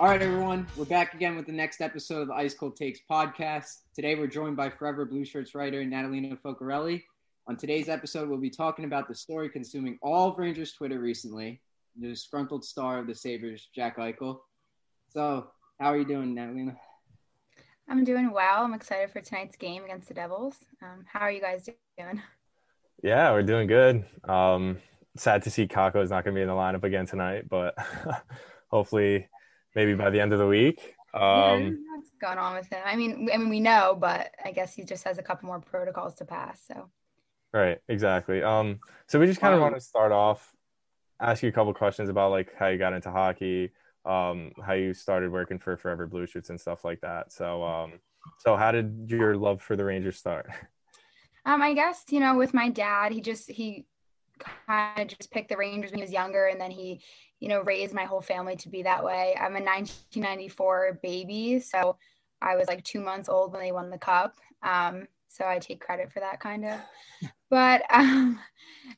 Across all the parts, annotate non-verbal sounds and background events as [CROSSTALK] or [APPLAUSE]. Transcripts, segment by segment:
All right, everyone, we're back again with the next episode of the Ice Cold Takes podcast. Today, we're joined by Forever Blue Shirts writer Natalina Focarelli. On today's episode, we'll be talking about the story consuming all of Rangers Twitter recently, the disgruntled star of the Sabres, Jack Eichel. So, how are you doing, Natalina? I'm doing well. I'm excited for tonight's game against the Devils. Um, how are you guys doing? Yeah, we're doing good. Um, sad to see Kakko is not going to be in the lineup again tonight, but [LAUGHS] hopefully, maybe by the end of the week. Yeah, Um, what's going on with him? I mean, I mean, we know, but I guess he just has a couple more protocols to pass. So, right, exactly. Um, so we just kind of Um, want to start off, ask you a couple questions about like how you got into hockey, um, how you started working for Forever Blue Shirts and stuff like that. So, um, so how did your love for the Rangers start? [LAUGHS] um, I guess you know, with my dad, he just he kind of just picked the Rangers when he was younger, and then he, you know, raised my whole family to be that way. I'm a 1994 baby, so I was like two months old when they won the cup. Um, so I take credit for that kind of. [LAUGHS] But um,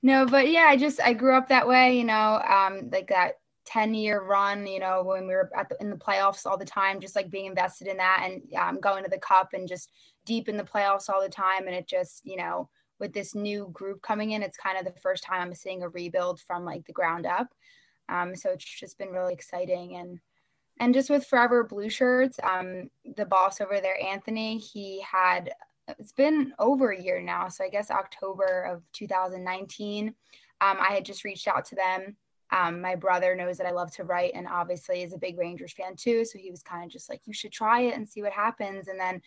no, but yeah, I just I grew up that way, you know, um, like that 10 year run, you know, when we were at the, in the playoffs all the time, just like being invested in that and um, going to the cup and just deep in the playoffs all the time. And it just, you know, with this new group coming in, it's kind of the first time I'm seeing a rebuild from like the ground up. Um, so it's just been really exciting and and just with Forever Blue Shirts, um, the boss over there, Anthony, he had it's been over a year now, so I guess October of 2019. Um, I had just reached out to them. Um, my brother knows that I love to write and obviously is a big Rangers fan too. So he was kind of just like, you should try it and see what happens. And then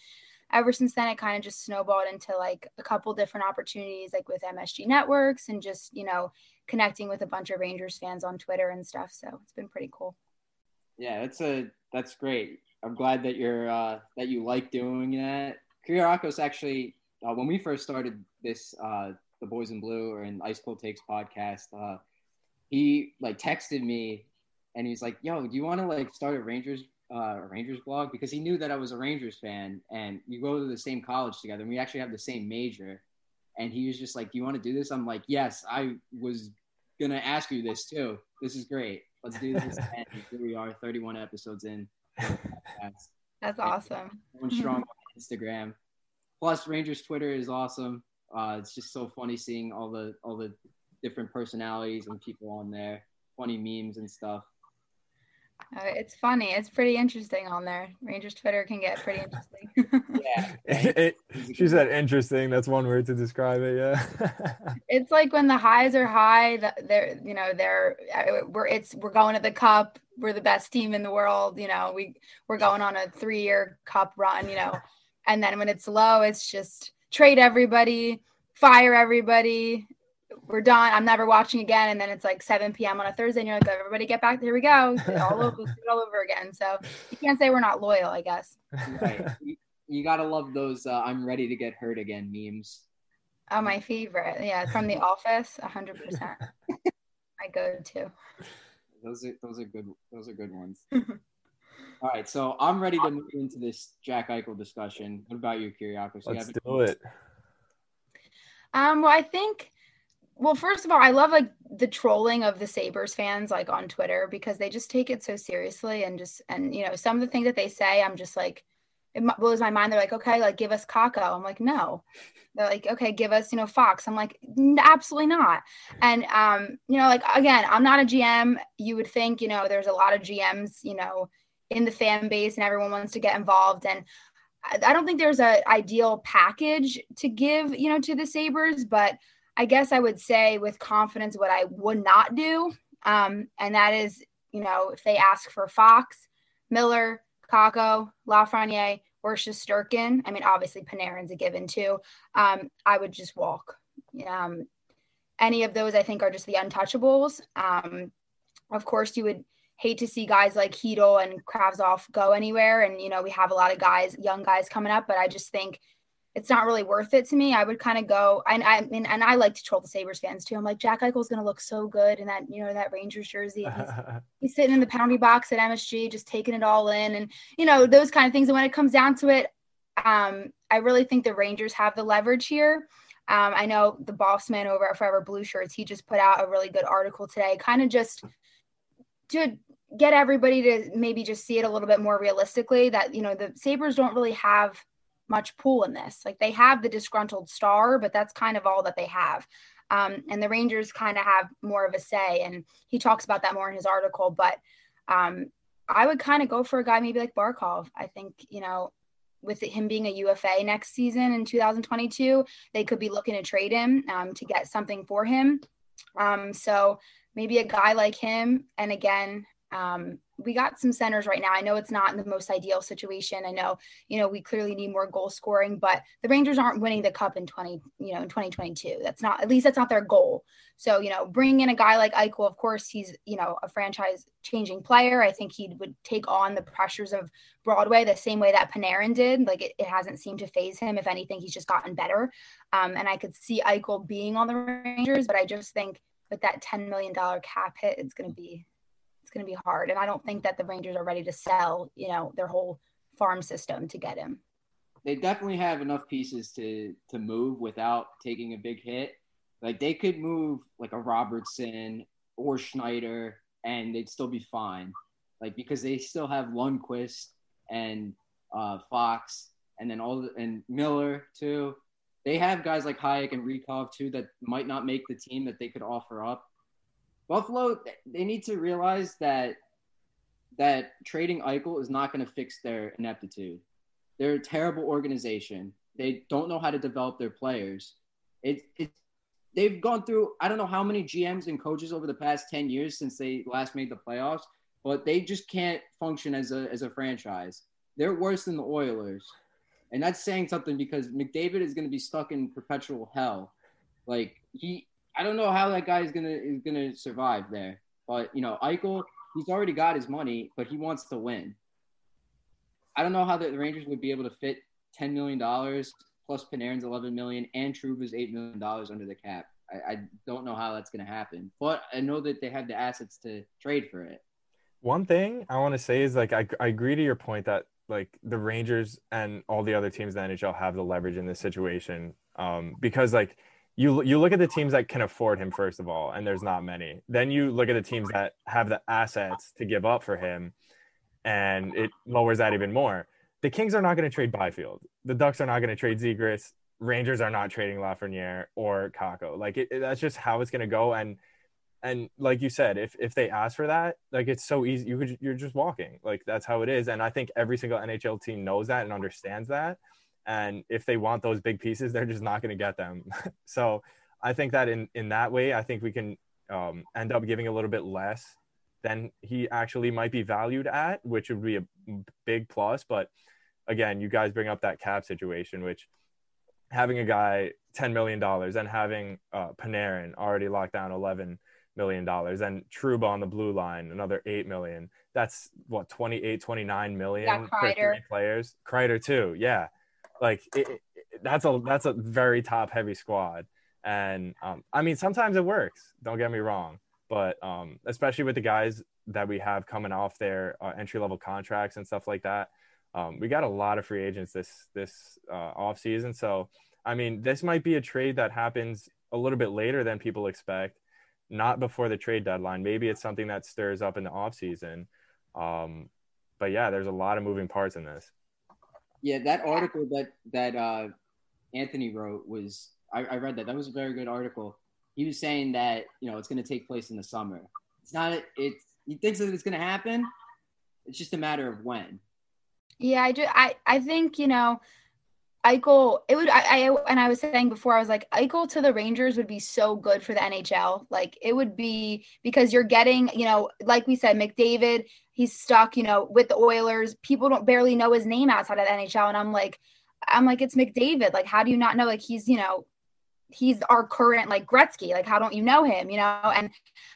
ever since then, it kind of just snowballed into like a couple different opportunities, like with MSG Networks and just, you know, connecting with a bunch of Rangers fans on Twitter and stuff. So it's been pretty cool. Yeah, that's a that's great. I'm glad that you're uh, that you like doing that. Kyriakos actually, uh, when we first started this, uh, the Boys in Blue or in Ice Cold Takes podcast, uh, he like texted me and he's like, "Yo, do you want to like start a Rangers uh, a Rangers blog?" Because he knew that I was a Rangers fan and you go to the same college together and we actually have the same major. And he was just like, "Do you want to do this?" I'm like, "Yes, I was gonna ask you this too. This is great. Let's do this." [LAUGHS] and here we are, 31 episodes in. That's That's awesome. One strong on Instagram. Plus, Rangers Twitter is awesome. Uh, it's just so funny seeing all the all the different personalities and people on there, funny memes and stuff. Uh, it's funny. It's pretty interesting on there. Rangers Twitter can get pretty interesting. [LAUGHS] Yeah, It- [LAUGHS] [LAUGHS] she said interesting. That's one word to describe it. Yeah. it's like when the highs are high, the- they're you know they're uh, we're it's we're going to the cup. We're the best team in the world. You know we we're going on a three year cup run. You know, and then when it's low, it's just trade everybody, fire everybody. We're done. I'm never watching again. And then it's like 7 p.m. on a Thursday, and you're like, everybody get back. Here we go. All over, let's do it all over again. So you can't say we're not loyal, I guess. right. You, you gotta love those. Uh, I'm ready to get hurt again memes. Oh, my favorite. Yeah, from The Office, 100%. I go to. Those are those are good. Those are good ones. [LAUGHS] All right, so I'm ready to move into this Jack Eichel discussion. What about you, Kyriakos? You Let's have do it. Um, well, I think, well, first of all, I love like the trolling of the Sabres fans like on Twitter because they just take it so seriously and just, and you know, some of the things that they say, I'm just like, it blows my mind. They're like, okay, like give us Kakko. I'm like, no. They're like, okay, give us, you know, Fox. I'm like, absolutely not. And, um, you know, like, again, I'm not a GM. You would think, you know, there's a lot of GMs, you know, in the fan base and everyone wants to get involved. And I don't think there's a ideal package to give, you know, to the Sabres, but I guess I would say with confidence what I would not do. Um, and that is you know, if they ask for Fox, Miller, Kakko, Lafreniere, or Shesterkin, I mean, obviously Panarin's a given too. Um, I would just walk. Um, any of those, I think, are just the untouchables. Um, of course, you would hate to see guys like Chytil and Kravtsov go anywhere. And, you know, we have a lot of guys, young guys coming up, but I just think it's not really worth it to me. I would kind of go, and I mean, and I like to troll the Sabres fans too. I'm like, Jack Eichel's going to look so good in that, you know, that Rangers jersey. [LAUGHS] He's, he's, sitting in the penalty box at MSG, just taking it all in and, you know, those kind of things. And when it comes down to it, um, I really think the Rangers have the leverage here. Um, I know the boss man over at Forever Blue Shirts, he just put out a really good article today, kind of just to get everybody to maybe just see it a little bit more realistically that, you know, the Sabres don't really have much pool in this. Like they have the disgruntled star, but that's kind of all that they have. Um, and the Rangers kind of have more of a say. And he talks about that more in his article. But um, I would kind of go for a guy maybe like Barkov. I think, you know, with him being a UFA next season in 2022, they could be looking to trade him um, to get something for him. Um, so maybe a guy like him. And again, um, we got some centers right now. I know it's not in the most ideal situation. I know, you know, we clearly need more goal scoring, but the Rangers aren't winning the cup in 20, you know, in 2022. That's not, at least that's not their goal. So, you know, bringing in a guy like Eichel, of course, he's, you know, a franchise changing player. I think he would take on the pressures of Broadway the same way that Panarin did. Like it, it hasn't seemed to faze him. If anything, he's just gotten better. Um, and I could see Eichel being on the Rangers, but I just think with that $10 million cap hit, it's going to be going to be hard. And I don't think that the Rangers are ready to sell, you know, their whole farm system to get him. They definitely have enough pieces to to move without taking a big hit. Like they could move like a Robertson or Schneider, and they'd still be fine. Like because they still have Lundkvist and uh, Fox, and then all the, and Miller too. They have guys like Hajek and Rykov too that might not make the team that they could offer up. Buffalo, they need to realize that that trading Eichel is not going to fix their ineptitude. They're a terrible organization. They don't know how to develop their players. It, it they've gone through I don't know how many GMs and coaches over the past 10 years since they last made the playoffs, but they just can't function as a as a franchise. They're worse than the Oilers. And that's saying something because McDavid is going to be stuck in perpetual hell. Like he I don't know how that guy is gonna is gonna survive there. But you know, Eichel, he's already got his money, but he wants to win. I don't know how the Rangers would be able to fit ten million dollars plus Panarin's eleven million and Trouba's eight million dollars under the cap. I, I don't know how that's gonna happen, but I know that they have the assets to trade for it. One thing I want to say is like I, I agree to your point that like the Rangers and all the other teams in the NHL have the leverage in this situation um, because like you you look at the teams that can afford him first of all, and there's not many. Then you look at the teams that have the assets to give up for him, and it lowers that even more. The Kings are not going to trade Byfield. The Ducks are not going to trade Zegras. Rangers are not trading Lafreniere or Kakko. Like it, it, that's just how it's going to go. And and like you said, if if they ask for that, like it's so easy. You could you're just walking. Like that's how it is. And I think every single NHL team knows that and understands that and if they want those big pieces they're just not going to get them. [LAUGHS] So i think that in in that way i think we can um, end up giving a little bit less than he actually might be valued at which would be a big plus. But again you guys bring up that cap situation which having a guy $10 million and having uh, panarin already locked down 11 million dollars and Trouba on the blue line another 8 million that's what 28 29 million yeah, for three players? Kreider too yeah like it, it, that's a that's a very top heavy squad. And um, i mean sometimes it works don't get me wrong but um, especially with the guys that we have coming off their uh, entry level contracts and stuff like that um, we got a lot of free agents this this uh, off season so i mean this might be a trade that happens a little bit later than people expect not before the trade deadline. Maybe it's something that stirs up in the off season um, but yeah there's a lot of moving parts in this yeah, that article that that uh, Anthony wrote was I, I read that. That was a very good article. He was saying that you know it's going to take place in the summer. It's not. It's he thinks that it's going to happen. It's just a matter of when. Yeah, I do. I I think you know Eichel, it would, I, I, and I was saying before, I was like, Eichel to the Rangers would be so good for the NHL. Like, it would be because you're getting, you know, like we said, McDavid, he's stuck, you know, with the Oilers. People don't barely know his name outside of the NHL. And I'm like, I'm like, it's McDavid. Like, how do you not know? Like, he's, you know, he's our current like Gretzky. Like, how don't you know him? You know, and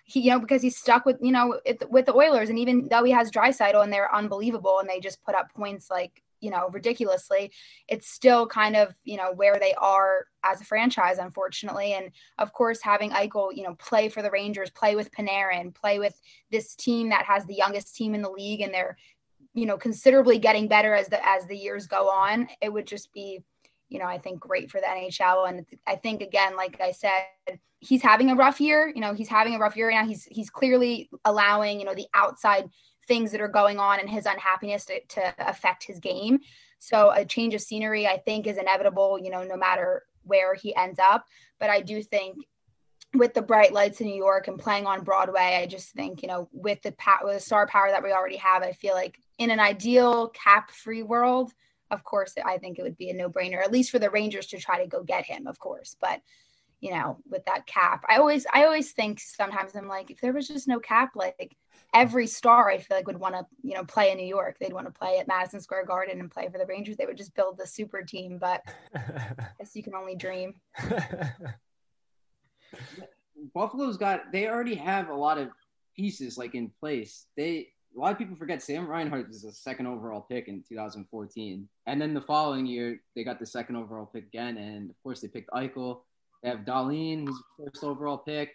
he, you know, because he's stuck with, you know, it, with the Oilers, and even though he has Draisaitl and they're unbelievable, and they just put up points like you know ridiculously it's still kind of you know where they are as a franchise unfortunately. And of course having Eichel you know play for the Rangers play with Panarin play with this team that has the youngest team in the league and they're you know considerably getting better as the as the years go on it would just be you know I think great for the NHL and I think again like I said he's having a rough year you know he's having a rough year right now. He's he's clearly allowing you know the outside things that are going on and his unhappiness to, to affect his game. So a change of scenery, I think, is inevitable, you know, no matter where he ends up. But I do think with the bright lights in New York and playing on Broadway, I just think, you know, with the with the star power that we already have, I feel like in an ideal cap-free world, of course, I think it would be a no-brainer, at least for the Rangers to try to go get him, of course. But you know, with that cap, I always, I always think sometimes I'm like, if there was just no cap, like every star I feel like would want to, you know, play in New York. They'd want to play at Madison Square Garden and play for the Rangers. They would just build the super team, but [LAUGHS] I guess you can only dream. [LAUGHS] Buffalo's got they already have a lot of pieces like in place. They a lot of people forget Sam Reinhart was a second overall pick in 2014. And then the following year they got the second overall pick again. And of course they picked Eichel. They have Dahlin, who's first overall pick.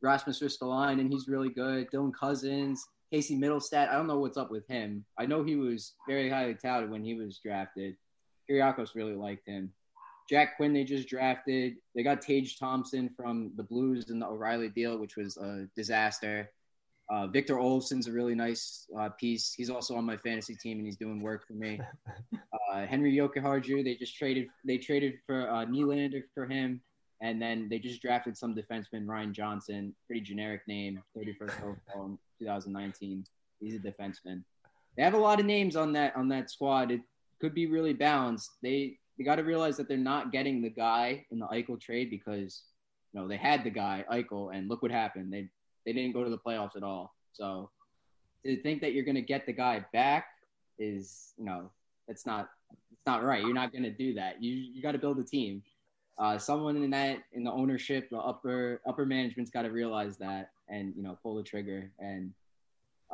Rasmus Ristolainen, and he's really good. Dylan Cozens, Casey Mittelstadt. I don't know what's up with him. I know he was very highly touted when he was drafted. Kyriakos really liked him. Jack Quinn, they just drafted. They got Tage Thompson from the Blues in the O'Reilly deal, which was a disaster. Uh, Victor Olofsson's a really nice uh, piece. He's also on my fantasy team and he's doing work for me. [LAUGHS] Uh, Henri Jokiharju, they just traded. They traded for uh, Nylander for him. And then they just drafted some defenseman, Ryan Johnson, pretty generic name, 31st overall [LAUGHS] in 2019. He's a defenseman. They have a lot of names on that on that squad. It could be really balanced. They they got to realize that they're not getting the guy in the Eichel trade because you know they had the guy Eichel, and look what happened. They they didn't go to the playoffs at all. So to think that you're going to get the guy back is you know it's not it's not right. You're not going to do that. You you got to build a team uh, someone in that in the ownership, the upper upper management's got to realize that and you know pull the trigger and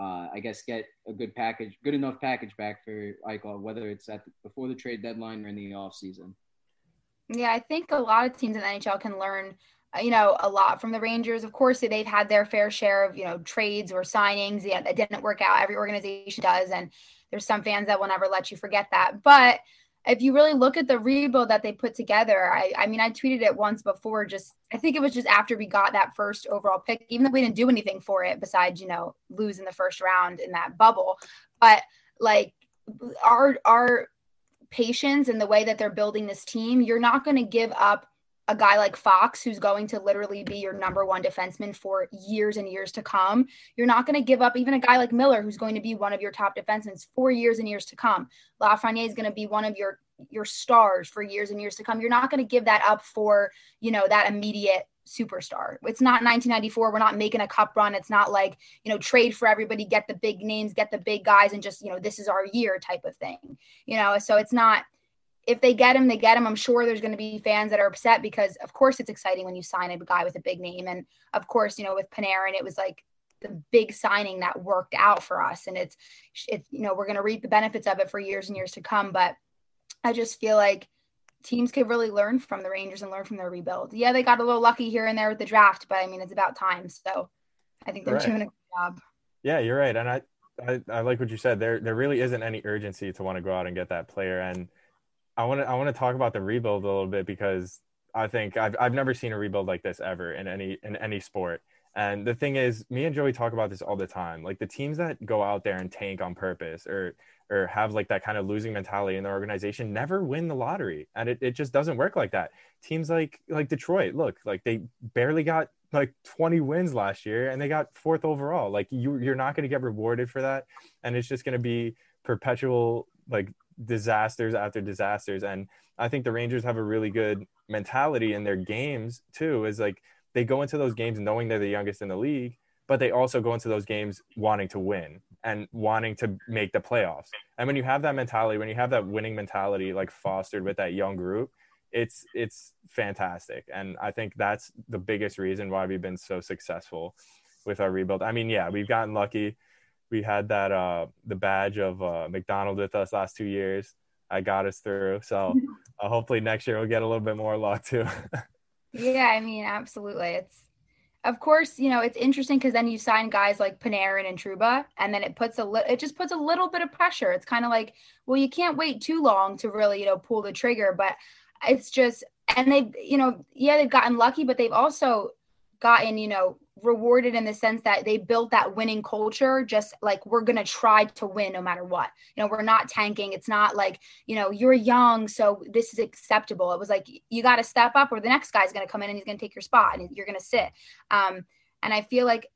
uh, I guess get a good package, good enough package back for Eichel, whether it's at the, before the trade deadline or in the off season. Yeah, I think a lot of teams in the NHL can learn, uh, you know, a lot from the Rangers. Of course, they've had their fair share of you know trades or signings. Yeah, that didn't work out. Every organization does, and there's some fans that will never let you forget that. But if you really look at the rebuild that they put together, I, I mean, I tweeted it once before. Just I think it was just after we got that first overall pick, even though we didn't do anything for it besides you know lose in the first round in that bubble. But like our our patience and the way that they're building this team, you're not going to give up a guy like Fox, who's going to literally be your number one defenseman for years and years to come. You're not going to give up even a guy like Miller, who's going to be one of your top defensemen for years and years to come. Lafreniere is going to be one of your your stars for years and years to come. You're not going to give that up for you know that immediate superstar. It's not 1994. We're not making a cup run. It's not like, you know, trade for everybody, get the big names, get the big guys, and just, you know, this is our year type of thing. You know, so it's not if they get him, they get him. I'm sure there's going to be fans that are upset because, of course, it's exciting when you sign a guy with a big name. And of course, you know, with Panarin, it was like the big signing that worked out for us. And it's, it's, you know, we're going to reap the benefits of it for years and years to come. But I just feel like teams could really learn from the Rangers and learn from their rebuild. Yeah, they got a little lucky here and there with the draft, but I mean, it's about time. So I think they're right. doing a good job. Yeah, you're right. And I, I, I like what you said. There, there really isn't any urgency to want to go out and get that player. And, I want to I want to talk about the rebuild a little bit because I think I've I've never seen a rebuild like this ever in any in any sport. And the thing is, me and Joey talk about this all the time. Like the teams that go out there and tank on purpose or or have like that kind of losing mentality in their organization never win the lottery. And it, it just doesn't work like that. Teams like like Detroit, look, like they barely got like 20 wins last year and they got fourth overall. Like you you're not going to get rewarded for that. And it's just going to be perpetual like disasters after disasters. And I think the Rangers have a really good mentality in their games too. Is like they go into those games knowing they're the youngest in the league, but they also go into those games wanting to win and wanting to make the playoffs. And when you have that mentality, when you have that winning mentality like fostered with that young group, it's it's fantastic. And I think that's the biggest reason why we've been so successful with our rebuild. I mean, yeah, we've gotten lucky. We had that uh the badge of uh McDonald with us last two years. I got us through. So [LAUGHS] uh, hopefully next year we'll get a little bit more luck too. [LAUGHS] yeah, I mean, absolutely. It's of course, you know, it's interesting because then you sign guys like Panarin and Trouba, and then it puts a li- it just puts a little bit of pressure. It's kind of like, well, you can't wait too long to really, you know, pull the trigger. But it's just, and they've, you know, yeah, they've gotten lucky, but they've also gotten, you know, rewarded in the sense that they built that winning culture just like we're going to try to win no matter what you know we're not tanking it's not like you know you're young so this is acceptable it was like you got to step up or the next guy's going to come in and he's going to take your spot and you're going to sit um and i feel like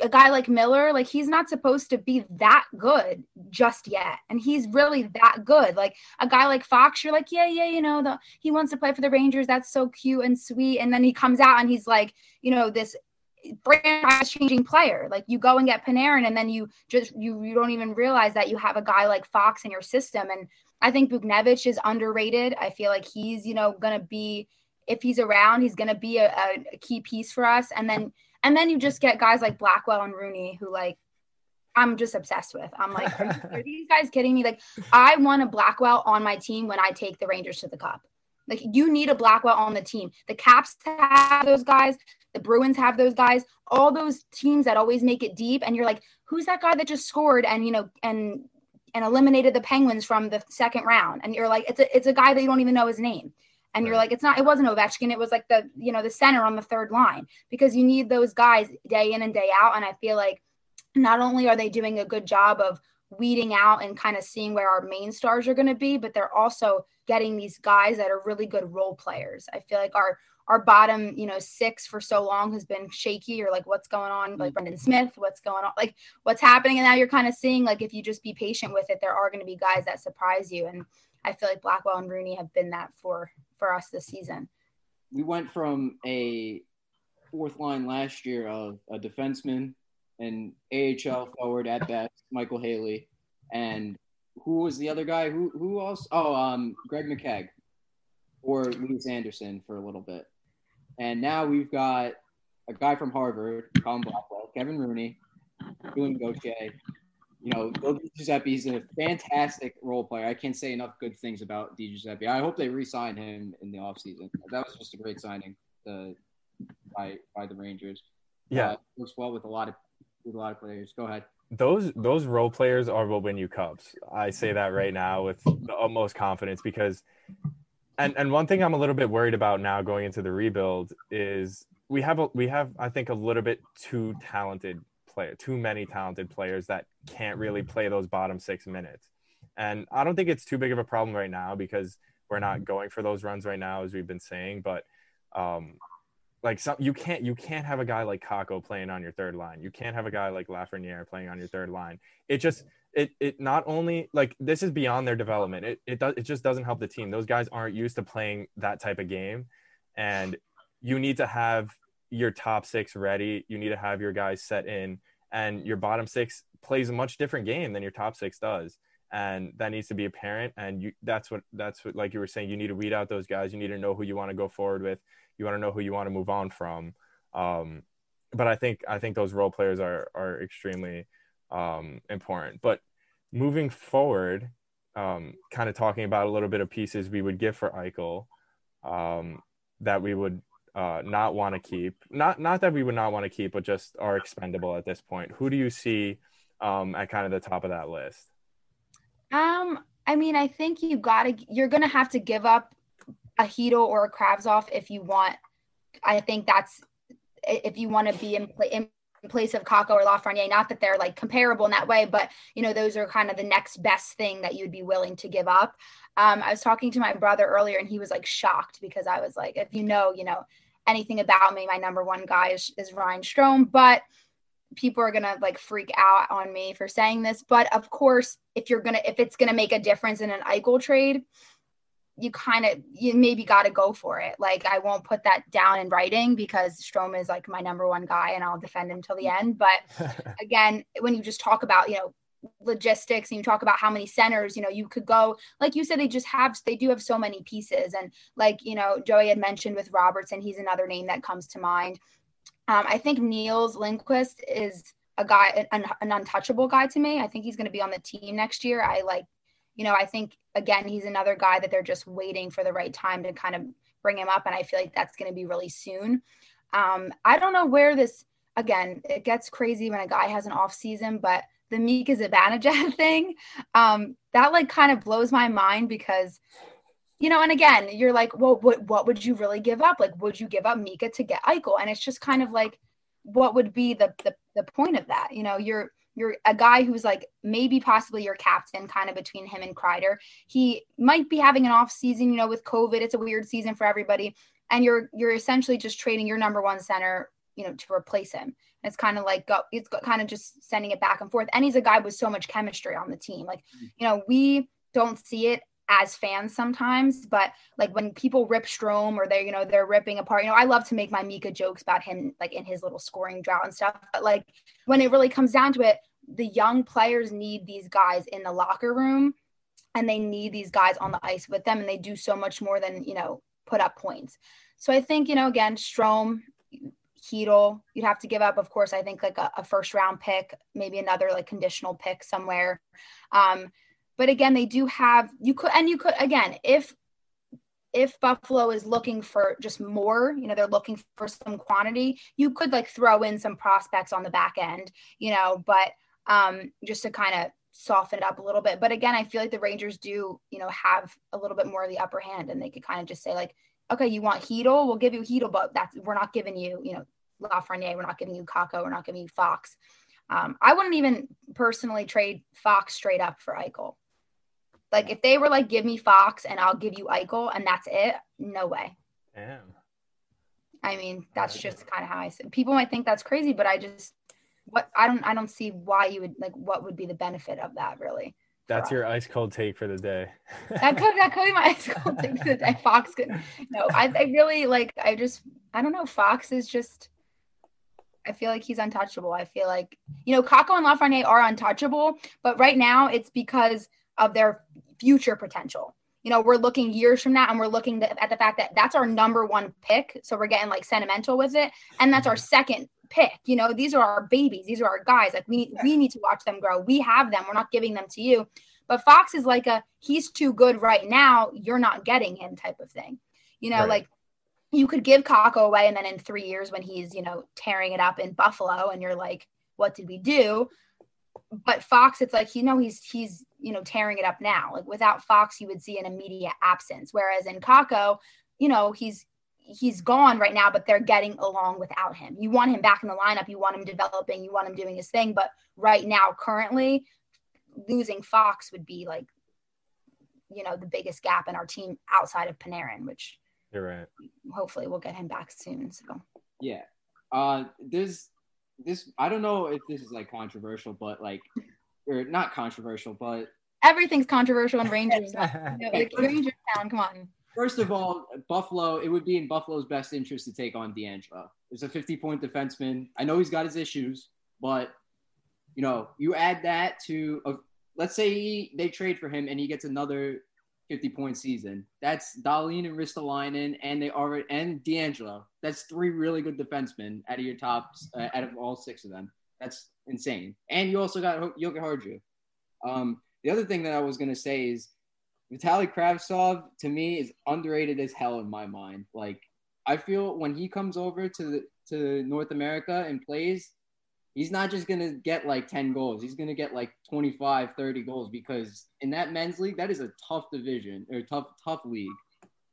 a guy like Miller, like he's not supposed to be that good just yet. And he's really that good. Like a guy like Fox, you're like, yeah, yeah, you know, the he wants to play for the Rangers. That's so cute and sweet. And then he comes out and he's like, you know, this franchise changing player. Like you go and get Panarin and then you just you you don't even realize that you have a guy like Fox in your system. And I think Buchnevich is underrated. I feel like he's, you know, gonna be if he's around, he's gonna be a, a key piece for us. And then and then you just get guys like Blackwell and Rooney who like I'm just obsessed with. I'm like, are, are [LAUGHS] these guys kidding me? Like, I want a Blackwell on my team when I take the Rangers to the Cup. Like, you need a Blackwell on the team. The Caps have those guys. The Bruins have those guys. All those teams that always make it deep, and you're like, who's that guy that just scored and you know and and eliminated the Penguins from the second round? And you're like, it's a it's a guy that you don't even know his name and you're like it's not it wasn't Ovechkin it was like the you know the center on the third line because you need those guys day in and day out and I feel like not only are they doing a good job of weeding out and kind of seeing where our main stars are going to be but they're also getting these guys that are really good role players I feel like our our bottom, you know, six for so long has been shaky or like what's going on, like mm. Brendan Smith, what's going on, like what's happening. And now you're kind of seeing like if you just be patient with it, there are going to be guys that surprise you. And I feel like Blackwell and Rooney have been that for for us this season. We went from a fourth line last year of a defenseman and AHL forward at best, Micheal Haley, and who was the other guy? Who who else? Oh, um, Greg McKegg or Lias Andersson for a little bit, and now we've got a guy from Harvard, Colin Blackwell, Kevin Rooney, Julien Gauthier, you know, Giuseppe is a fantastic role player. I can't say enough good things about Di Giuseppe. I hope they re-sign him in the offseason. That was just a great signing uh, by by the Rangers. Yeah, uh, works well with a lot of with a lot of players. Go ahead. Those those role players are what win you cups. I say that right [LAUGHS] now with the utmost confidence because, and and one thing I'm a little bit worried about now going into the rebuild is we have a, we have I think a little bit too talented player, too many talented players that can't really play those bottom six minutes. And I don't think it's too big of a problem right now because we're not going for those runs right now, as we've been saying. But um, like some, you can't you can't have a guy like Kakko playing on your third line. You can't have a guy like Lafreniere playing on your third line. It just it it not only like this is beyond their development. It it does it just doesn't help the team. Those guys aren't used to playing that type of game, and you need to have your top six ready. You need to have your guys set in, and your bottom six plays a much different game than your top six does. And that needs to be apparent. And you, that's what that's what like you were saying. You need to weed out those guys. You need to know who you want to go forward with. You want to know who you want to move on from. Um, but I think I think those role players are are extremely um, important. But moving forward, um, kind of talking about a little bit of pieces we would give for Eichel um, that we would uh, not want to keep. Not not that we would not want to keep, but just are expendable at this point. Who do you see um, at kind of the top of that list? Um, I mean, I think you gotta you're gonna have to give up a Chytil or a off if you want. I think that's if you want to be in, in place of Kakko or Lafreniere. Not that they're like comparable in that way, but you know those are kind of the next best thing that you'd be willing to give up. Um, I was talking to my brother earlier, and he was like shocked because I was like, if you know, you know, anything about me, my number one guy is, is Ryan Strome, But people are gonna like freak out on me for saying this, but of course, if you're gonna if it's gonna make a difference in an Eichel trade, you kind of you maybe got to go for it. Like I won't put that down in writing because Strome is like my number one guy, and I'll defend him till the end. But [LAUGHS] again, when you just talk about you know logistics and you talk about how many centers you know you could go like you said they just have they do have so many pieces and like you know joey had mentioned with robertson he's another name that comes to mind um, I think Nils Lundkvist is a guy, an, an untouchable guy to me. I think he's going to be on the team next year. I like, you know, I think again, he's another guy that they're just waiting for the right time to kind of bring him up. And I feel like that's going to be really soon. Um, I don't know where this, again, it gets crazy when a guy has an off season, but the Mika Zibanejad [LAUGHS] thing, um, that like kind of blows my mind because you know, and again, you're like, well, what what would you really give up? Like, would you give up Mika to get Eichel? And it's just kind of like, what would be the the, the point of that? You know, you're you're a guy who's like maybe possibly your captain, kind of between him and Kreider. He might be having an off season, you know, with COVID. It's a weird season for everybody, and you're you're essentially just trading your number one center, you know, to replace him. It's kind of like go, it's kind of just sending it back and forth. And he's a guy with so much chemistry on the team. Like, mm. you know, we don't see it as fans sometimes, but like when people rip Strome or they're, you know, they're ripping apart, you know, I love to make my Mika jokes about him like in his little scoring drought and stuff. But like when it really comes down to it, the young players need these guys in the locker room and they need these guys on the ice with them and they do so much more than, you know, put up points. So I think, you know, again, Strome, Chytil, you'd have to give up, of course, I think like a, a first round pick, maybe another like conditional pick somewhere. Um, but again, they do have you could and you could again if if Buffalo is looking for just more, you know, they're looking for some quantity, you could like throw in some prospects on the back end, you know, but um, just to kind of soften it up a little bit. But again, I feel like the Rangers do, you know, have a little bit more of the upper hand and they could kind of just say like, okay, you want Chytil, we'll give you Chytil, but that's we're not giving you, you know, Lafreniere, we're not giving you Kakko, we're not giving you Fox. Um, I wouldn't even personally trade Fox straight up for Eichel. Like if they were like, give me Fox and I'll give you Eichel and that's it, no way. Damn. I mean, that's just kind of how I said. People might think that's crazy, but I just what I don't I don't see why you would like what would be the benefit of that really. That's your ice cold take for the day. [LAUGHS] that could that could be my ice cold take for the day. Fox could no, I, I really like I just I don't know. Fox is just I feel like he's untouchable. I feel like you know Kakko and Lafreniere are untouchable, but right now it's because of their future potential. You know, we're looking years from now and we're looking at the fact that that's our number one pick. So we're getting like sentimental with it. And that's our mm-hmm. second pick. You know, these are our babies. These are our guys. Like we, we need to watch them grow. We have them. We're not giving them to you. But Fox is like a, he's too good right now. You're not getting him type of thing. You know, right. like you could give Kakko away and then in three years when he's, you know, tearing it up in Buffalo and you're like, what did we do? but Fox, it's like you know he's he's you know tearing it up now. Like without Fox, you would see an immediate absence. Whereas in Kakko, you know he's he's gone right now, but they're getting along without him. You want him back in the lineup. You want him developing. You want him doing his thing. But right now, currently, losing Fox would be like you know the biggest gap in our team outside of Panarin, which you're right. Hopefully, we'll get him back soon. So yeah, uh, there's this I don't know if this is like controversial, but like or not controversial, but everything's controversial in Rangers. [LAUGHS] you know, like Rangers town, come on. First of all, Buffalo, it would be in Buffalo's best interest to take on DeAngelo. There's a 50 point defenseman. I know he's got his issues, but you know, you add that to a, let's say he, they trade for him and he gets another 50 point season. That's Dahlin and Ristolainen, and they already and DeAngelo. That's three really good defensemen out of your tops, uh, out of all six of them. That's insane. And you also got Jokiharju. Um, the other thing that I was gonna say is Vitaly Kravtsov to me is underrated as hell in my mind. Like I feel when he comes over to the, to North America and plays, he's not just going to get like 10 goals. He's going to get like 25, 30 goals because in that men's league, that is a tough division or tough, tough league.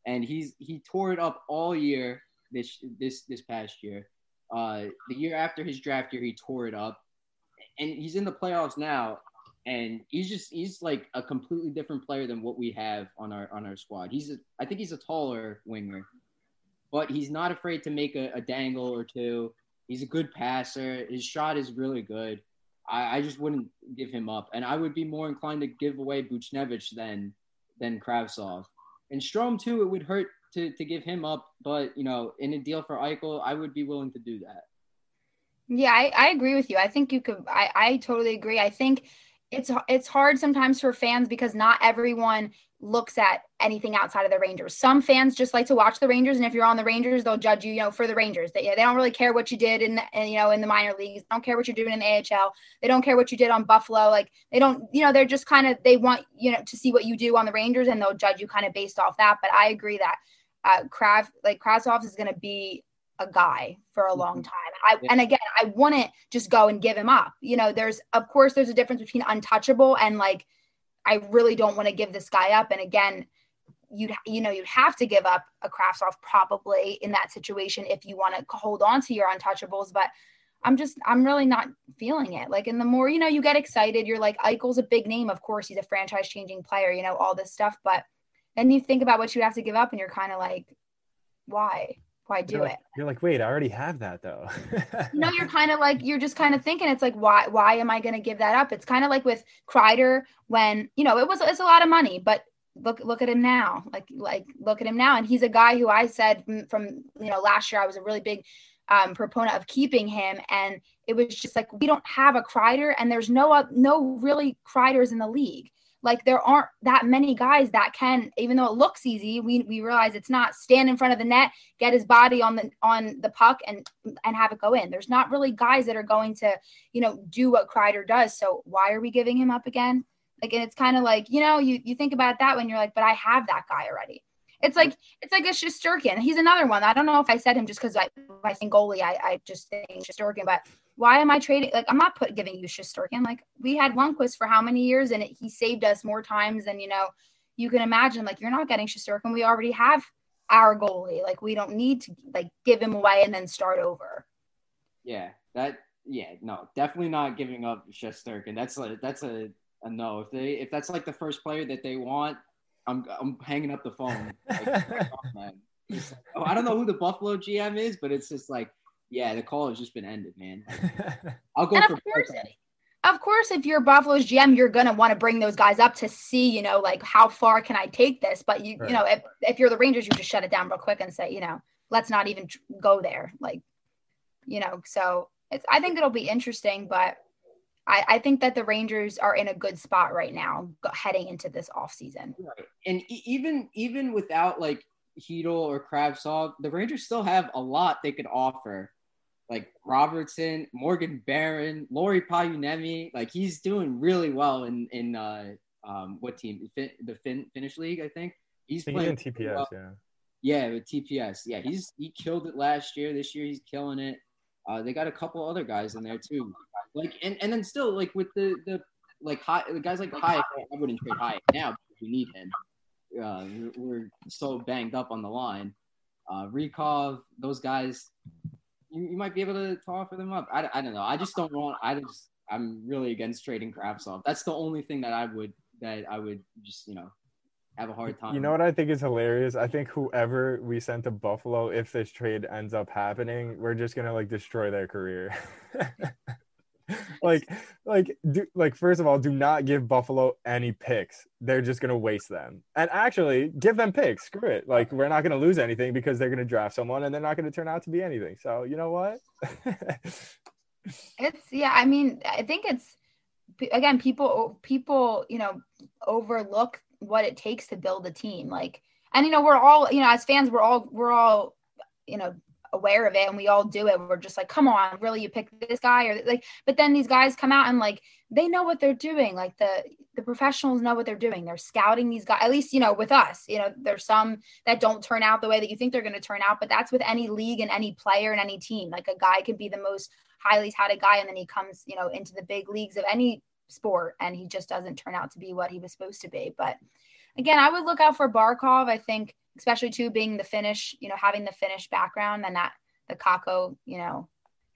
And he's, he tore it up all year this, this, this past year. Uh, the year after his draft year, he tore it up and he's in the playoffs now. And he's just, he's like a completely different player than what we have on our, on our squad. He's, a, I think he's a taller winger, but he's not afraid to make a, a dangle or two He's a good passer. His shot is really good. I, I just wouldn't give him up, and I would be more inclined to give away Buchnevich than than Kravtsov. And Strome too, it would hurt to to give him up, but you know, in a deal for Eichel, I would be willing to do that. Yeah, I, I agree with you. I think you could. I, I totally agree. I think it's it's hard sometimes for fans because not everyone looks at anything outside of the Rangers. Some fans just like to watch the Rangers, and if you're on the Rangers, they'll judge you, you know, for the Rangers. They, they don't really care what you did in, the, you know, in the minor leagues. They don't care what you're doing in the AHL. They don't care what you did on Buffalo. Like they don't, you know, they're just kind of they want you know to see what you do on the Rangers, and they'll judge you kind of based off that. But I agree that uh, Kraft like Kravtsov is going to be a guy for a long mm-hmm. time. I, yeah. and again, I wouldn't just go and give him up. You know, there's of course there's a difference between untouchable and like I really don't want to give this guy up. And again, you'd you know you'd have to give up a Kravtsov probably in that situation if you want to hold on to your untouchables. But I'm just I'm really not feeling it. Like, and the more you know, you get excited. You're like Eichel's a big name, of course, he's a franchise changing player. You know all this stuff, but then you think about what you have to give up, and you're kind of like, why? why do you're like, it? You're like, wait, I already have that though. no, you're [LAUGHS] kind of like you're just kind of thinking it's like why why am I going to give that up? It's kind of like with Kreider when you know it was it's a lot of money, but look look at him now. Like like look at him now, and he's a guy who I said from you know last year I was a really big um, proponent of keeping him, and it was just like we don't have a Kreider, and there's no no really Kreiders in the league like there aren't that many guys that can even though it looks easy we, we realize it's not stand in front of the net get his body on the on the puck and and have it go in. There's not really guys that are going to you know do what Kreider does. So why are we giving him up again? Like and it's kind of like you know you you think about that when you're like but I have that guy already it's like it's like a Shesterkin. He's another one. I don't know if I said him just because I I think goalie. I, I just think Shesterkin, but why am I trading? Like, I'm not put giving you Shesterkin. Like, we had Lundqvist for how many years, and it, he saved us more times than you know. You can imagine. Like, you're not getting Shesterkin. We already have our goalie. Like, we don't need to like give him away and then start over. Yeah, that. Yeah, no, definitely not giving up Shesterkin. That's a that's a, a no. If they if that's like the first player that they want, I'm I'm hanging up the phone. [LAUGHS] Like, oh, I don't know who the Buffalo GM is, but it's just like yeah, the call has just been ended, man. [LAUGHS] I'll go and for of course, of course, if you're Buffalo's GM, you're gonna want to bring those guys up to see, you know, like how far can I take this? But you, right. you know, if if you're the Rangers, you just shut it down real quick and say, you know, let's not even go there. Like, you know, so it's. I think it'll be interesting, but I, I think that the Rangers are in a good spot right now, heading into this off season. Right, and even even without like Chytil or Kravtsov, the Rangers still have a lot they could offer like Robertson, Morgan Barron, Lauri Pajuniemi. Like he's doing really well in in uh, um, what team? The fin- Finnish league, I think. He's playing in TPS, well. yeah. Yeah, with TPS. Yeah, he's he killed it last year. This year he's killing it. Uh, they got a couple other guys in there too. Like and, and then still like with the the like high the guys like High, I wouldn't trade High now because we need him. Uh, we're so banged up on the line. Uh, Rykov, those guys, you, you might be able to offer them up. I, I don't know. I just don't want. I just I'm really against trading Kravtsov. That's the only thing that I would that I would just you know have a hard time. You know what I think is hilarious? I think whoever we sent to Buffalo, if this trade ends up happening, we're just gonna like destroy their career. [LAUGHS] [LAUGHS] like like do, like first of all do not give buffalo any picks. They're just to waste them. And actually give them picks. Screw it. Like we're not to lose anything because they're to draft someone and they're not to turn out to be anything. So you know what? [LAUGHS] It's yeah i mean i think it's again people people you know overlook what it takes to build a team. Like and you know we're all you know as fans we're all we're all you know aware of it and we all do it. We're just like, come on, really, you pick this guy or like, but then these guys come out and like they know what they're doing. Like the the professionals know what they're doing. They're scouting these guys. At least you know with us, you know, there's some that don't turn out the way that you think they're going to turn out. But that's with any league and any player and any team. Like a guy could be the most highly touted guy, and then he comes, you know, into the big leagues of any sport, and he just doesn't turn out to be what he was supposed to be. But again, I would look out for Barkov. I think especially too being the Finnish, you know, having the Finnish background and that the Kakko, you know,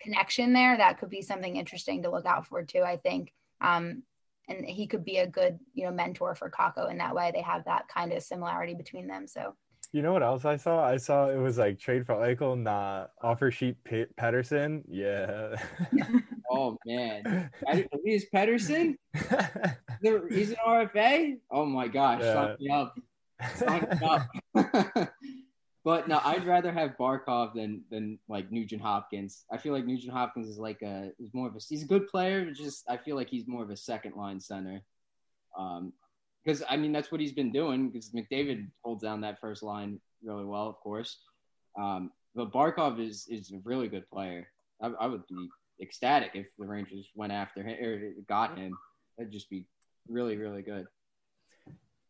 connection there, that could be something interesting to look out for too, I think. Um, and he could be a good, you know, mentor for Kakko in that way. They have that kind of similarity between them. So You know what else I saw? I saw it was like trade for Eichel, nah. Offer sheet P- Pettersson. Yeah. Oh man, Elias [LAUGHS] Pettersson. There- He's an RFA. Oh my gosh, sign [LAUGHS] but no, I'd rather have Barkov than than like Nugent Hopkins. I feel like Nugent Hopkins is like a is more of a he's a good player. Just I feel like he's more of a second line center. Um, because I mean that's what he's been doing. Because McDavid holds down that first line really well, of course. Um, but Barkov is is a really good player. I, I would be ecstatic if the Rangers went after him or got him. That'd just be really really good.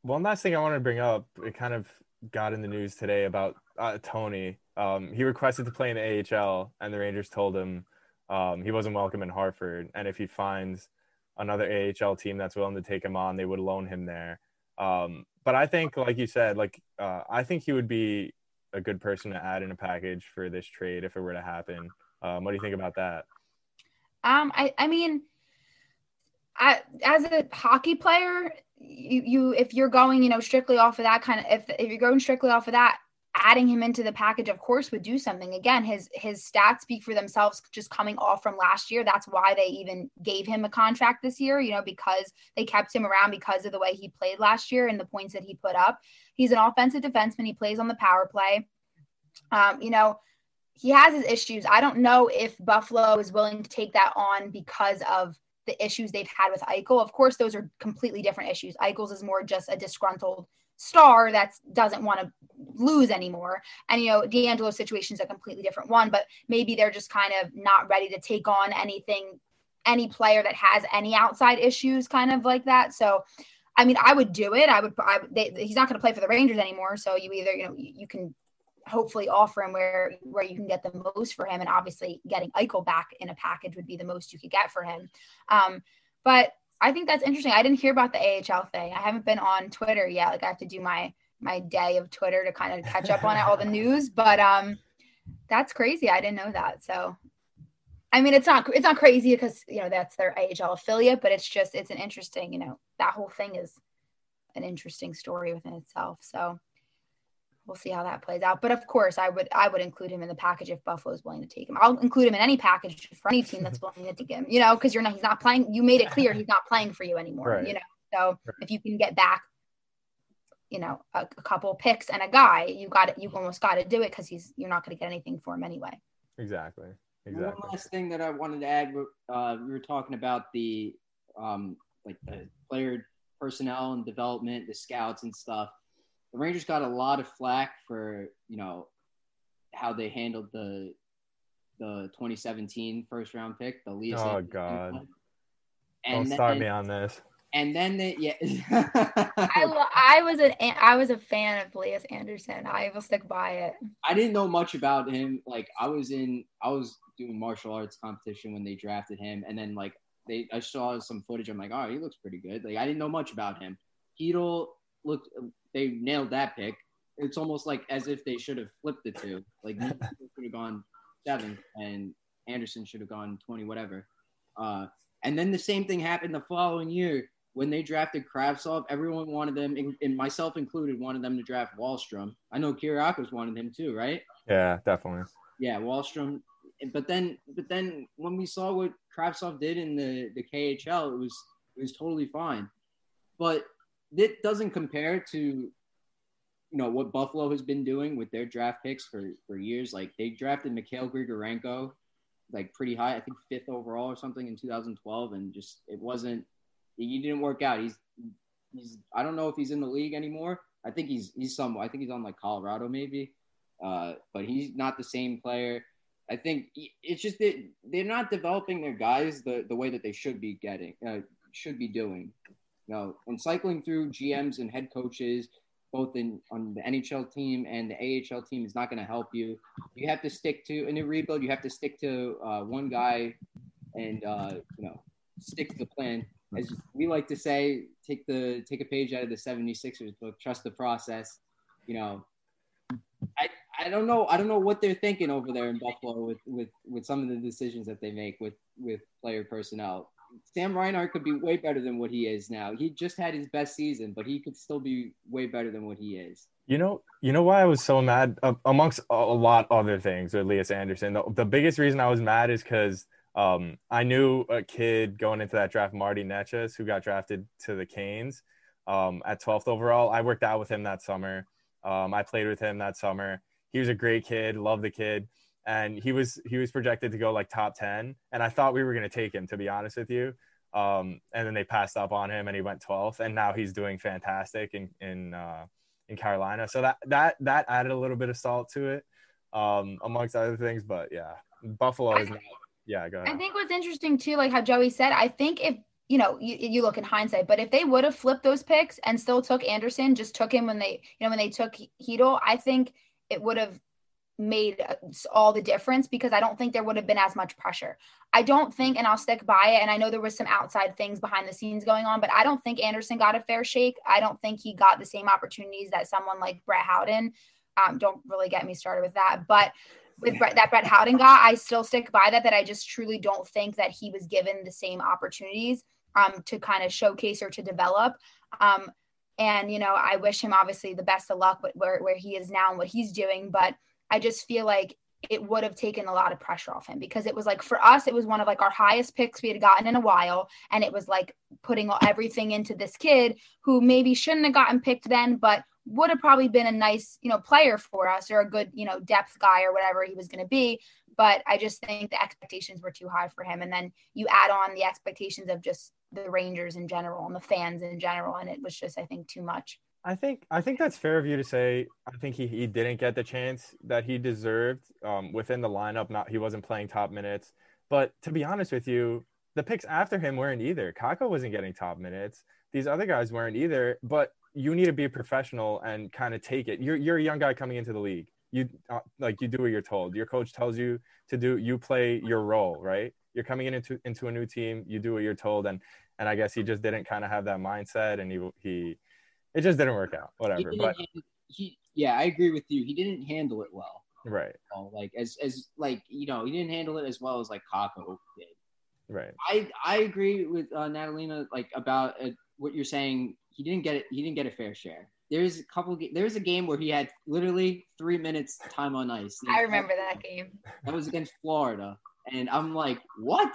One last thing I wanted to bring up, it kind of got in the news today about uh, Tony. Um, he requested to play in the AHL, and the Rangers told him um, he wasn't welcome in Hartford, and if he finds another AHL team that's willing to take him on, they would loan him there. Um, but I think, like you said, like uh, I think he would be a good person to add in a package for this trade if it were to happen. Um, what do you think about that? Um, I, I mean, as a hockey player, you, you, if you're going, you know, strictly off of that kind of, if, if you're going strictly off of that, adding him into the package, of course, would do something. Again, his, his stats speak for themselves just coming off from last year. That's why they even gave him a contract this year, you know, because they kept him around because of the way he played last year and the points that he put up. He's an offensive defenseman. He plays on the power play. Um, you know, he has his issues. I don't know if Buffalo is willing to take that on because of the issues they've had with Eichel. Of course, those are completely different issues. Eichel's is more just a disgruntled star that doesn't want to lose anymore. And you know, DeAngelo's situation is a completely different one, but maybe they're just kind of not ready to take on anything, any player that has any outside issues, kind of like that. So, I mean, I would do it. I would. I, they, he's not going to play for the Rangers anymore, so you either you know you, you can hopefully offer him where where you can get the most for him. And obviously getting Eichel back in a package would be the most you could get for him. Um, but I think that's interesting. I didn't hear about the AHL thing. I haven't been on Twitter yet. Like I have to do my my day of Twitter to kind of catch up on all the [LAUGHS] news. But um that's crazy. I didn't know that. So I mean it's not it's not crazy because you know that's their AHL affiliate but it's just it's an interesting you know that whole thing is an interesting story within itself. So we'll see how that plays out. But of course, I would I would include him in the package if Buffalo is willing to take him. I'll include him in any package for any team that's [LAUGHS] willing to take him. You know, because you're not he's not playing. You made it clear he's not playing for you anymore. Right. You know, so if you can get back, you know, a, a couple picks and a guy, you got it. You almost got to do it because he's you're not going to get anything for him anyway. Exactly. One last thing that I wanted to add, uh, we were talking about the um, like the player personnel and development, the scouts and stuff. The Rangers got a lot of flack for you know how they handled the the 2017 first round pick, the Lias. Oh, Andersson God. one. Don't And start me on this. and then they yeah. [LAUGHS] I I was an I was a fan of Lias Andersson. I will stick by it. I didn't know much about him. Like I was in, I was doing martial arts competition when they drafted him, and then like they, I saw some footage. I'm like, oh, he looks pretty good. Like I didn't know much about him. Chytil looked, they nailed that pick. It's almost like as if they should have flipped the two. Like [LAUGHS] should have gone seventh, and Andersson should have gone twenty, whatever. Uh, and then the same thing happened the following year when they drafted Kravtsov. Everyone wanted them, and and myself included, wanted them to draft Wahlstrom. I know Kyriakos wanted him too, right? Yeah, definitely. Yeah, Wahlstrom. But then, but then when we saw what Kravtsov did in the the KHL, it was it was totally fine. But it doesn't compare to you know what Buffalo has been doing with their draft picks for for years. Like they drafted Mikhail Grigorenko like pretty high, I think fifth overall or something in 2012, and just it wasn't. He didn't work out. He's he's I don't know if he's in the league anymore. I think he's he's some. I think he's on like Colorado maybe, uh, but he's not the same player. I think it's just that they're not developing their guys the, the way that they should be getting uh, should be doing. You know, and cycling through GMs and head coaches, both in on the NHL team and the AHL team, is not going to help you. You have to stick to in a rebuild. You have to stick to uh, one guy, and uh, you know, stick to the plan. As we like to say, take the take a page out of the 76ers book. Trust the process. You know, I I don't know I don't know what they're thinking over there in Buffalo with with with some of the decisions that they make with with player personnel. Sam Reinhart could be way better than what he is now. He just had his best season, but he could still be way better than what he is. You know, you know why I was so mad uh, amongst a lot other things with Lias Andersson. The, the biggest reason I was mad is because um, I knew a kid going into that draft, Marty Necas, who got drafted to the Canes um, at 12th overall. I worked out with him that summer. Um, I played with him that summer. He was a great kid, loved the kid, and he was he was projected to go like top 10. And I thought we were going to take him, to be honest with you. Um, and then they passed up on him, and he went 12th, and now he's doing fantastic in in uh, in Carolina. So that that that added a little bit of salt to it, um, amongst other things. But yeah, Buffalo is. Not, yeah, go ahead. I think what's interesting too, like how Joey said, I think if you know, you, you look in hindsight, but if they would have flipped those picks and still took Andersson, just took him when they, you know, when they took Chytil, I think it would have made uh, all the difference because I don't think there would have been as much pressure. I don't think, and I'll stick by it. And I know there was some outside things behind the scenes going on, but I don't think Andersson got a fair shake. I don't think he got the same opportunities that someone like Brett Howden. Um, don't really get me started with that, but with Brett, that Brett Howden got, I still stick by that. That I just truly don't think that he was given the same opportunities um, to kind of showcase or to develop. Um, and you know, I wish him obviously the best of luck with where where he is now and what he's doing, but I just feel like it would have taken a lot of pressure off him because it was like for us, it was one of like our highest picks we had gotten in a while. And it was like putting everything into this kid who maybe shouldn't have gotten picked then, but would have probably been a nice, you know, player for us or a good, you know, depth guy or whatever he was going to be. But I just think the expectations were too high for him. And then you add on the expectations of just the Rangers in general and the fans in general. And it was just, I think, too much. I think I think that's fair of you to say. I think he, he didn't get the chance that he deserved um, within the lineup. Not he wasn't playing top minutes. But to be honest with you, the picks after him weren't either. Kakko wasn't getting top minutes. These other guys weren't either. But you need to be a professional and kind of take it. You're you're a young guy coming into the league. You uh, like you do what you're told. Your coach tells you to do. You play your role, right? You're coming in into into a new team. You do what you're told, and and I guess he just didn't kind of have that mindset, and he he it just didn't work out. Whatever. But handle, he, yeah, I agree with you. He didn't handle it well. Right. You know, like as as like you know, he didn't handle it as well as like Kakko did. Right. I I agree with uh, Natalina like about uh, what you're saying. He didn't get it. He didn't get a fair share. There's a couple. There's a game where he had literally three minutes time on ice. I remember that game. That was against Florida, and I'm like, what?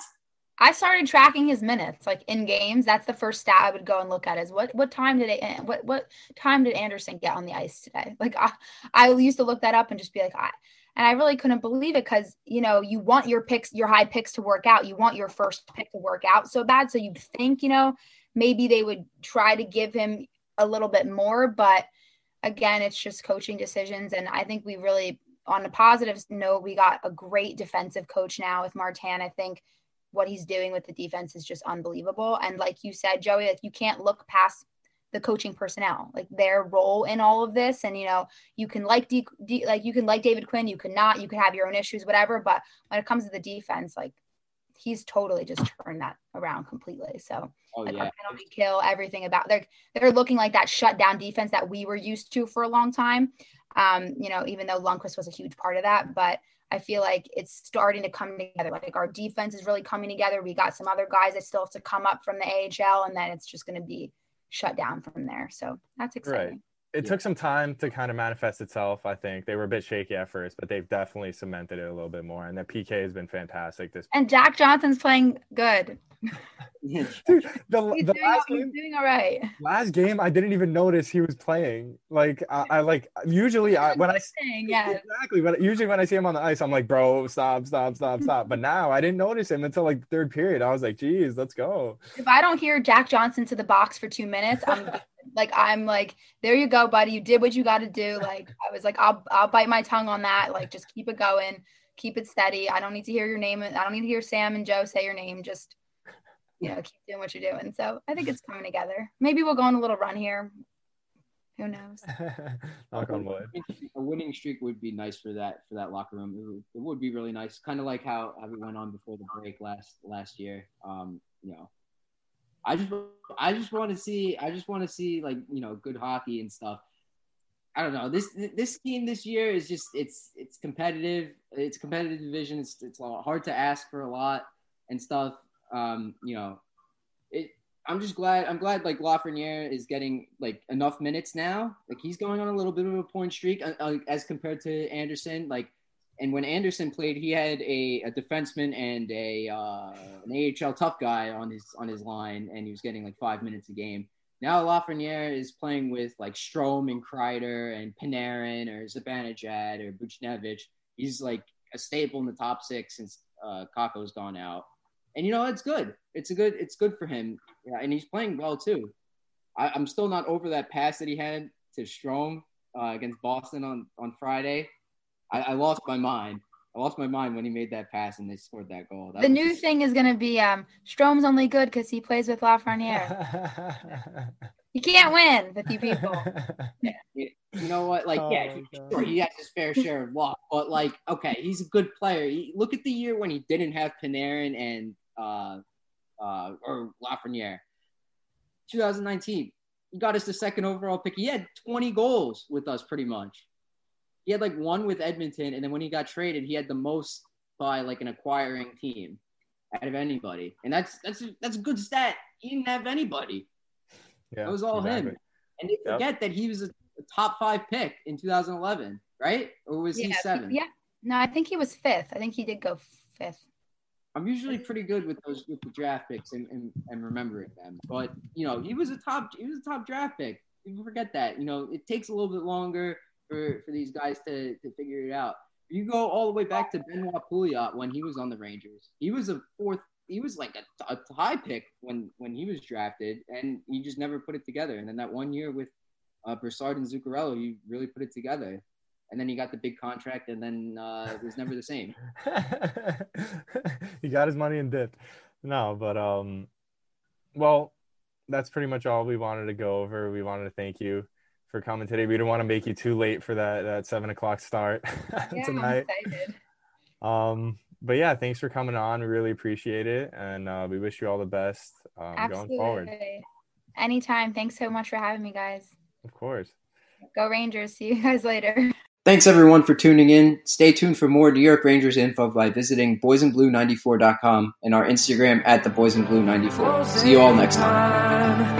I started tracking his minutes like in games. That's the first stat I would go and look at is what what time did it what what time did Andersson get on the ice today? [LAUGHS] Like I, I used to look that up and just be like I and I really couldn't believe it because you know you want your picks your high picks to work out. You want your first pick to work out so bad. So you think you know maybe they would try to give him a little bit more, but again, it's just coaching decisions. And I think we really on a positive note, we got a great defensive coach now with Martin. I think what he's doing with the defense is just unbelievable. And like you said, Joey, like you can't look past the coaching personnel, like their role in all of this. And you know, you can like D, D, like you can like David Quinn, you can not, you can have your own issues, whatever. But when it comes to the defense, like he's totally just turned that around completely. So oh, like yeah. our penalty kill, everything about they're they're looking like that shutdown defense that we were used to for a long time. Um, you know, even though Lundqvist was a huge part of that, but I feel like it's starting to come together. Like our defense is really coming together. We got some other guys that still have to come up from the AHL, and then it's just going to be shut down from there. So that's exciting. Right. It yeah. took some time to kind of manifest itself. I think they were a bit shaky at first, but they've definitely cemented it a little bit more. And the PK has been fantastic. This and Jack Johnson's playing good. [LAUGHS] [LAUGHS] Dude, the, he's, the doing, last he's game, doing all right. last game, I didn't even notice he was playing. Like I, I like usually I, when I yeah exactly, but usually when I see him on the ice, I'm like, bro, stop, stop, stop, stop. but now I didn't notice him until like third period. I was like, geez, let's go. If I don't hear Jack Johnson to the box for two minutes, I'm [LAUGHS] like I'm like, there you go, buddy. You did what you got to do. Like I was like, I'll I'll bite my tongue on that. Like just keep it going, keep it steady. I don't need to hear your name. I don't need to hear Sam and Joe say your name. Just you know, keep doing what you're doing. So I think it's coming together. Maybe we'll go on a little run here. Who knows? [LAUGHS] Knock on wood. A winning streak would be nice for that for that locker room. It would, it would be really nice, kind of like how, how we went on before the break last last year. Um, you know, I just I just want to see I just want to see like you know good hockey and stuff. I don't know this this team this year is just it's it's competitive. It's competitive division. It's it's hard to ask for a lot and stuff. Um, you know, it. I'm just glad. I'm glad like Lafreniere is getting like enough minutes now. Like he's going on a little bit of a point streak uh, uh, as compared to Andersson. Like, and when Andersson played, he had a, a defenseman and a uh, an AHL tough guy on his on his line, and he was getting like five minutes a game. Now Lafreniere is playing with like Strome and Kreider and Panarin or Zibanejad or Buchnevich. He's like a staple in the top six since uh, Kakko's gone out. And you know it's good. It's a good. It's good for him. Yeah, and he's playing well too. I, am still not over that pass that he had to Strome uh, against Boston on on Friday. I, I, lost my mind. I lost my mind when he made that pass and they scored that goal. That the new just... thing is going to be um, Strome's only good because he plays with Lafreniere. [LAUGHS] you can't win with you people. [LAUGHS] Yeah, you know what? Like, oh, yeah, sure, he has his fair share of luck, but like, okay, he's a good player. He, look at the year when he didn't have Panarin and uh, uh, or Lafreniere. 2019, he got us the second overall pick. He had 20 goals with us, pretty much. He had like one with Edmonton, and then when he got traded, he had the most by like an acquiring team out of anybody, and that's that's that's a good stat. He didn't have anybody. Yeah, it was all exactly. him. And they forget yep. that he was a, a, top five pick in 2011, right? Or was yeah, he seven? Yeah, no, I think he was fifth. I think he did go fifth. I'm usually pretty good with those with the draft picks and, and, and remembering them. But you know, he was a top he was a top draft pick. You forget that. You know, it takes a little bit longer for, for these guys to, to figure it out. You go all the way back to Benoit Pouliot when he was on the Rangers. He was a fourth. He was like a, a high pick when when he was drafted, and he just never put it together. And then that one year with uh, Brassard and Zuccarello, he really put it together and then he got the big contract, and then uh, it was never the same. [LAUGHS] he got his money and dipped. No, but um, well, that's pretty much all we wanted to go over. We wanted to thank you for coming today. We didn't want to make you too late for that that seven o'clock start [LAUGHS] yeah, tonight. Um, but yeah, thanks for coming on. We really appreciate it, and uh, we wish you all the best um, going forward. Anytime. Thanks so much for having me, guys. Of course. Go Rangers. [LAUGHS] See you guys later. Thanks everyone for tuning in. Stay tuned for more New York Rangers info by visiting boysandblue94.com and our Instagram at the boysandblue94. See you all next time.